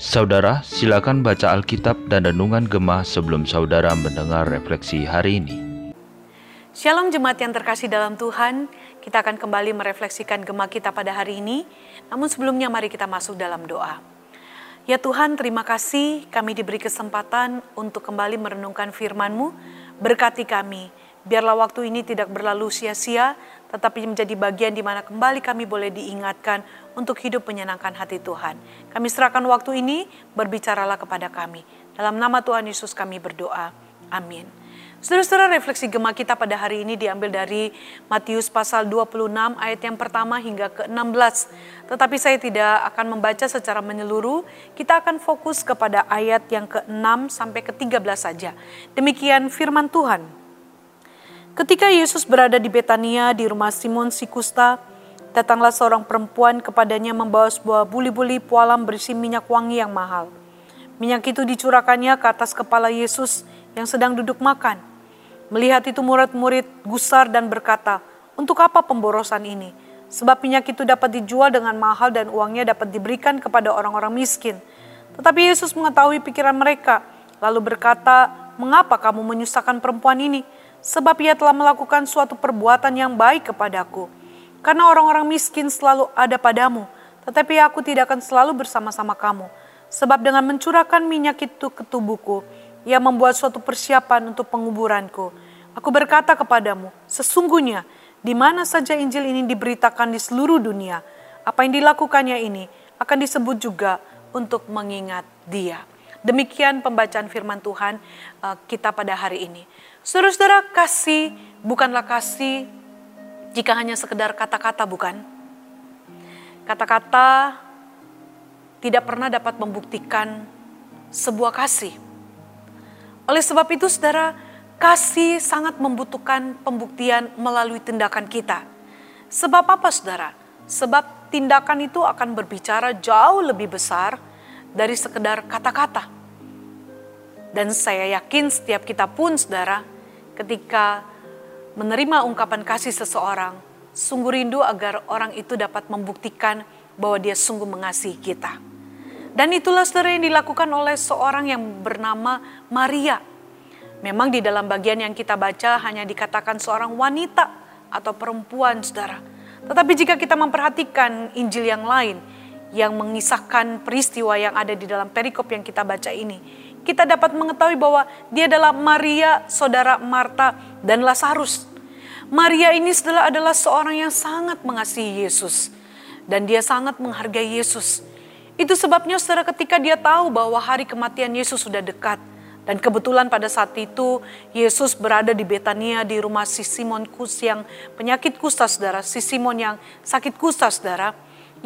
Saudara, silakan baca Alkitab dan Renungan Gemah sebelum saudara mendengar refleksi hari ini. Shalom jemaat yang terkasih dalam Tuhan, kita akan kembali merefleksikan Gemah kita pada hari ini. Namun sebelumnya mari kita masuk dalam doa. Ya Tuhan, terima kasih kami diberi kesempatan untuk kembali merenungkan firman-Mu. Berkati kami, biarlah waktu ini tidak berlalu sia-sia, tetapi menjadi bagian di mana kembali kami boleh diingatkan untuk hidup menyenangkan hati Tuhan. Kami serahkan waktu ini, berbicaralah kepada kami. Dalam nama Tuhan Yesus kami berdoa. Amin. Saudara-saudara refleksi Gemah kita pada hari ini diambil dari Matius pasal 26 ayat yang pertama hingga ke-16. Tetapi saya tidak akan membaca secara menyeluruh, kita akan fokus kepada ayat yang ke-6 sampai ke-13 saja. Demikian firman Tuhan. Ketika Yesus berada di Betania di rumah Simon si kusta, datanglah seorang perempuan kepadanya membawa sebuah buli-buli pualam berisi minyak wangi yang mahal. Minyak itu dicurahkannya ke atas kepala Yesus yang sedang duduk makan. Melihat itu murid-murid gusar dan berkata, untuk apa pemborosan ini? Sebab minyak itu dapat dijual dengan mahal dan uangnya dapat diberikan kepada orang-orang miskin. Tetapi Yesus mengetahui pikiran mereka, lalu berkata, mengapa kamu menyusahkan perempuan ini? Sebab ia telah melakukan suatu perbuatan yang baik kepadaku. Karena orang-orang miskin selalu ada padamu, tetapi aku tidak akan selalu bersama-sama kamu. Sebab dengan mencurahkan minyak itu ke tubuhku, ia membuat suatu persiapan untuk penguburanku. Aku berkata kepadamu, sesungguhnya di mana saja Injil ini diberitakan di seluruh dunia, apa yang dilakukannya ini akan disebut juga untuk mengingat dia. Demikian pembacaan firman Tuhan uh, kita pada hari ini. Saudara-saudara, kasih bukanlah kasih jika hanya sekedar kata-kata bukan. Kata-kata tidak pernah dapat membuktikan sebuah kasih oleh sebab itu saudara, kasih sangat membutuhkan pembuktian melalui tindakan kita. Sebab apa saudara? Sebab tindakan itu akan berbicara jauh lebih besar dari sekedar kata-kata. Dan saya yakin setiap kita pun saudara, ketika menerima ungkapan kasih seseorang, sungguh rindu agar orang itu dapat membuktikan bahwa dia sungguh mengasihi kita. Dan itulah saudara yang dilakukan oleh seorang yang bernama Maria. Memang di dalam bagian yang kita baca hanya dikatakan seorang wanita atau perempuan saudara. Tetapi jika kita memperhatikan Injil yang lain yang mengisahkan peristiwa yang ada di dalam perikop yang kita baca ini. Kita dapat mengetahui bahwa dia adalah Maria, saudara Marta, dan Lazarus. Maria ini setelah adalah seorang yang sangat mengasihi Yesus. Dan dia sangat menghargai Yesus. Itu sebabnya saudara ketika dia tahu bahwa hari kematian Yesus sudah dekat. Dan kebetulan pada saat itu Yesus berada di Betania di rumah si Simon Kus yang penyakit kusta saudara. Si Simon yang sakit kusta saudara.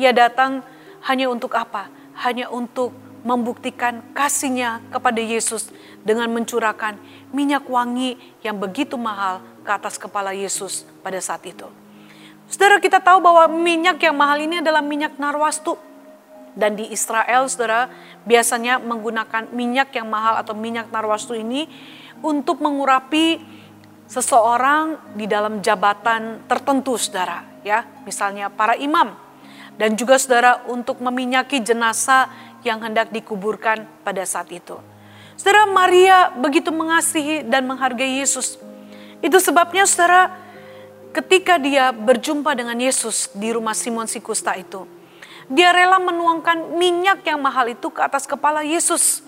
Ia datang hanya untuk apa? Hanya untuk membuktikan kasihnya kepada Yesus dengan mencurahkan minyak wangi yang begitu mahal ke atas kepala Yesus pada saat itu. Saudara kita tahu bahwa minyak yang mahal ini adalah minyak narwastu dan di Israel, saudara, biasanya menggunakan minyak yang mahal atau minyak narwastu ini untuk mengurapi seseorang di dalam jabatan tertentu, saudara. Ya, misalnya para imam dan juga saudara untuk meminyaki jenazah yang hendak dikuburkan pada saat itu. Saudara Maria begitu mengasihi dan menghargai Yesus. Itu sebabnya saudara ketika dia berjumpa dengan Yesus di rumah Simon si kusta itu, dia rela menuangkan minyak yang mahal itu ke atas kepala Yesus.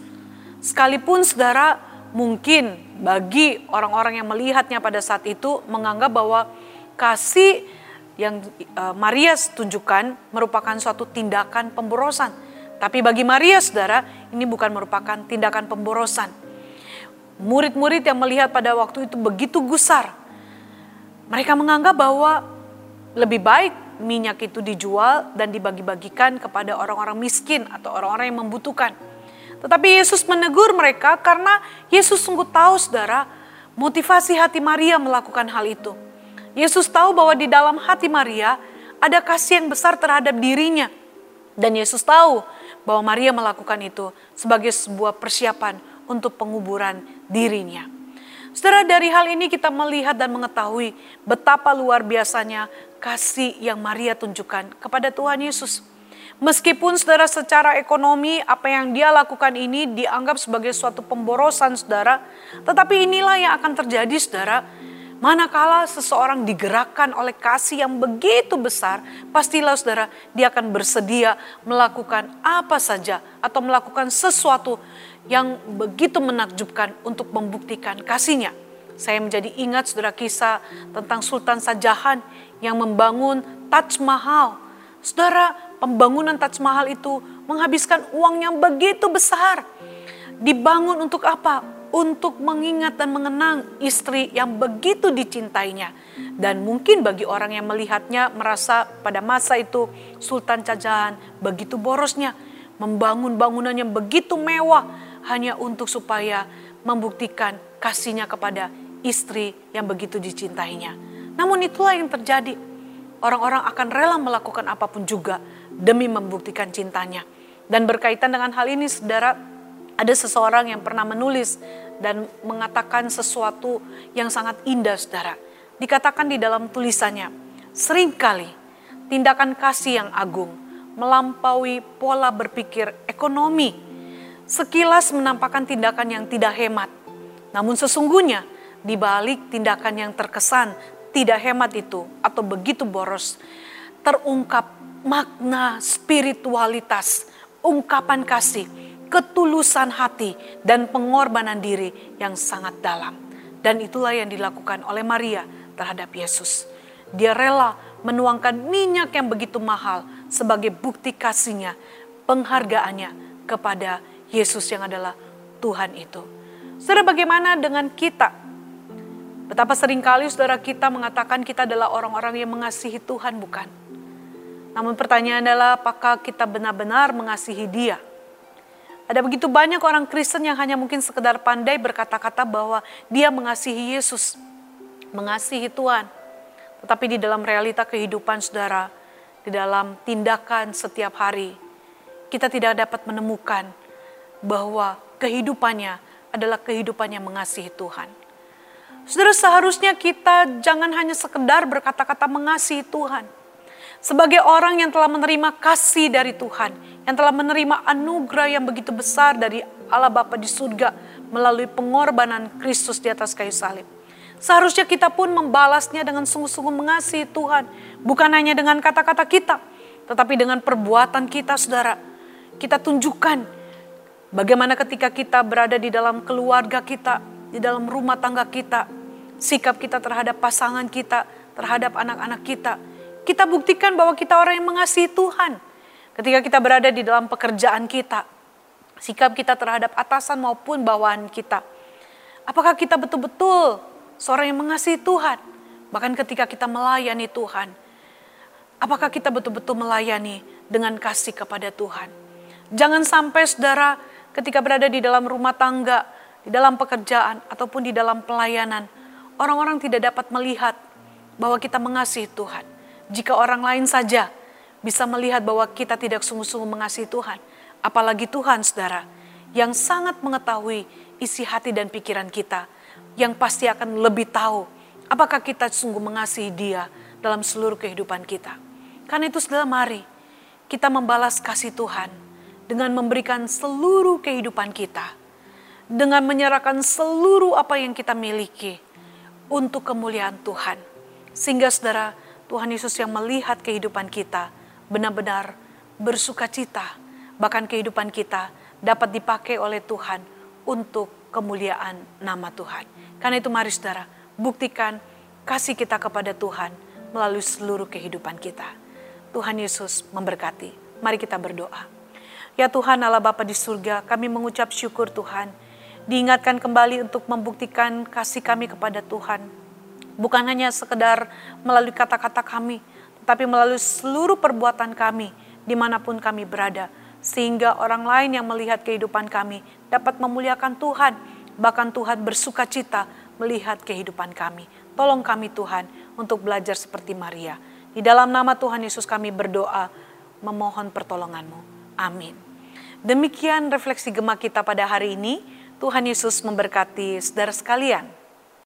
Sekalipun saudara mungkin bagi orang-orang yang melihatnya pada saat itu menganggap bahwa kasih yang e, Maria tunjukkan merupakan suatu tindakan pemborosan. Tapi bagi Maria saudara ini bukan merupakan tindakan pemborosan. Murid-murid yang melihat pada waktu itu begitu gusar. Mereka menganggap bahwa lebih baik minyak itu dijual dan dibagi-bagikan kepada orang-orang miskin atau orang-orang yang membutuhkan. Tetapi Yesus menegur mereka karena Yesus sungguh tahu saudara motivasi hati Maria melakukan hal itu. Yesus tahu bahwa di dalam hati Maria ada kasih yang besar terhadap dirinya. Dan Yesus tahu bahwa Maria melakukan itu sebagai sebuah persiapan untuk penguburan dirinya. Saudara dari hal ini kita melihat dan mengetahui betapa luar biasanya kasih yang Maria tunjukkan kepada Tuhan Yesus. Meskipun saudara secara ekonomi apa yang dia lakukan ini dianggap sebagai suatu pemborosan saudara. Tetapi inilah yang akan terjadi saudara. Manakala seseorang digerakkan oleh kasih yang begitu besar, pastilah saudara dia akan bersedia melakukan apa saja atau melakukan sesuatu yang begitu menakjubkan untuk membuktikan kasihnya. Saya menjadi ingat saudara kisah tentang Sultan Sajahan yang membangun Taj Mahal. Saudara, pembangunan Taj Mahal itu menghabiskan uang yang begitu besar. Dibangun untuk apa? Untuk mengingat dan mengenang istri yang begitu dicintainya. Dan mungkin bagi orang yang melihatnya merasa pada masa itu Sultan Cajahan begitu borosnya. Membangun bangunan yang begitu mewah hanya untuk supaya membuktikan kasihnya kepada istri yang begitu dicintainya. Namun itulah yang terjadi. Orang-orang akan rela melakukan apa pun juga demi membuktikan cintanya. Dan berkaitan dengan hal ini saudara, ada seseorang yang pernah menulis dan mengatakan sesuatu yang sangat indah saudara. Dikatakan di dalam tulisannya, sering kali tindakan kasih yang agung melampaui pola berpikir ekonomi. Sekilas menampakkan tindakan yang tidak hemat. Namun sesungguhnya di balik tindakan yang terkesan tidak hemat itu atau begitu boros terungkap makna spiritualitas, ungkapan kasih, ketulusan hati, dan pengorbanan diri yang sangat dalam. Dan itulah yang dilakukan oleh Maria terhadap Yesus. Dia rela menuangkan minyak yang begitu mahal sebagai bukti kasihnya, penghargaannya kepada Yesus yang adalah Tuhan itu. Saudara bagaimana dengan kita? Betapa sering kali saudara kita mengatakan kita adalah orang-orang yang mengasihi Tuhan, bukan? Namun pertanyaan adalah apakah kita benar-benar mengasihi dia? Ada begitu banyak orang Kristen yang hanya mungkin sekedar pandai berkata-kata bahwa dia mengasihi Yesus, mengasihi Tuhan. Tetapi di dalam realita kehidupan saudara, di dalam tindakan setiap hari, kita tidak dapat menemukan bahwa kehidupannya adalah kehidupan yang mengasihi Tuhan. Saudara seharusnya kita jangan hanya sekedar berkata-kata mengasihi Tuhan, sebagai orang yang telah menerima kasih dari Tuhan, yang telah menerima anugerah yang begitu besar dari Allah Bapa di surga melalui pengorbanan Kristus di atas kayu salib. Seharusnya kita pun membalasnya dengan sungguh-sungguh mengasihi Tuhan, bukan hanya dengan kata-kata kita, tetapi dengan perbuatan kita, saudara. Kita tunjukkan bagaimana ketika kita berada di dalam keluarga kita, di dalam rumah tangga kita, sikap kita terhadap pasangan kita, terhadap anak-anak kita, kita buktikan bahwa kita orang yang mengasihi Tuhan. Ketika kita berada di dalam pekerjaan kita, sikap kita terhadap atasan maupun bawahan kita. Apakah kita betul-betul seorang yang mengasihi Tuhan? Bahkan ketika kita melayani Tuhan, apakah kita betul-betul melayani dengan kasih kepada Tuhan? Jangan sampai saudara ketika berada di dalam rumah tangga, di dalam pekerjaan, ataupun di dalam pelayanan, orang-orang tidak dapat melihat bahwa kita mengasihi Tuhan. Jika orang lain saja bisa melihat bahwa kita tidak sungguh-sungguh mengasihi Tuhan, apalagi Tuhan, saudara, yang sangat mengetahui isi hati dan pikiran kita, yang pasti akan lebih tahu apakah kita sungguh mengasihi Dia dalam seluruh kehidupan kita. Karena itu, saudara, mari kita membalas kasih Tuhan dengan memberikan seluruh kehidupan kita, dengan menyerahkan seluruh apa yang kita miliki untuk kemuliaan Tuhan, sehingga saudara Tuhan Yesus yang melihat kehidupan kita benar-benar bersuka cita, bahkan kehidupan kita dapat dipakai oleh Tuhan untuk kemuliaan nama Tuhan. Karena itu mari saudara, buktikan kasih kita kepada Tuhan melalui seluruh kehidupan kita. Tuhan Yesus memberkati. Mari kita berdoa. Ya Tuhan Allah Bapa di surga, kami mengucap syukur Tuhan. Diingatkan kembali untuk membuktikan kasih kami kepada Tuhan Bukan hanya sekedar melalui kata-kata kami, tetapi melalui seluruh perbuatan kami di mana pun kami berada. Sehingga orang lain yang melihat kehidupan kami dapat memuliakan Tuhan. Bahkan Tuhan bersuka cita melihat kehidupan kami. Tolong kami Tuhan untuk belajar seperti Maria. Di dalam nama Tuhan Yesus kami berdoa, memohon pertolonganmu. Amin. Demikian refleksi gemak kita pada hari ini. Tuhan Yesus memberkati saudara sekalian.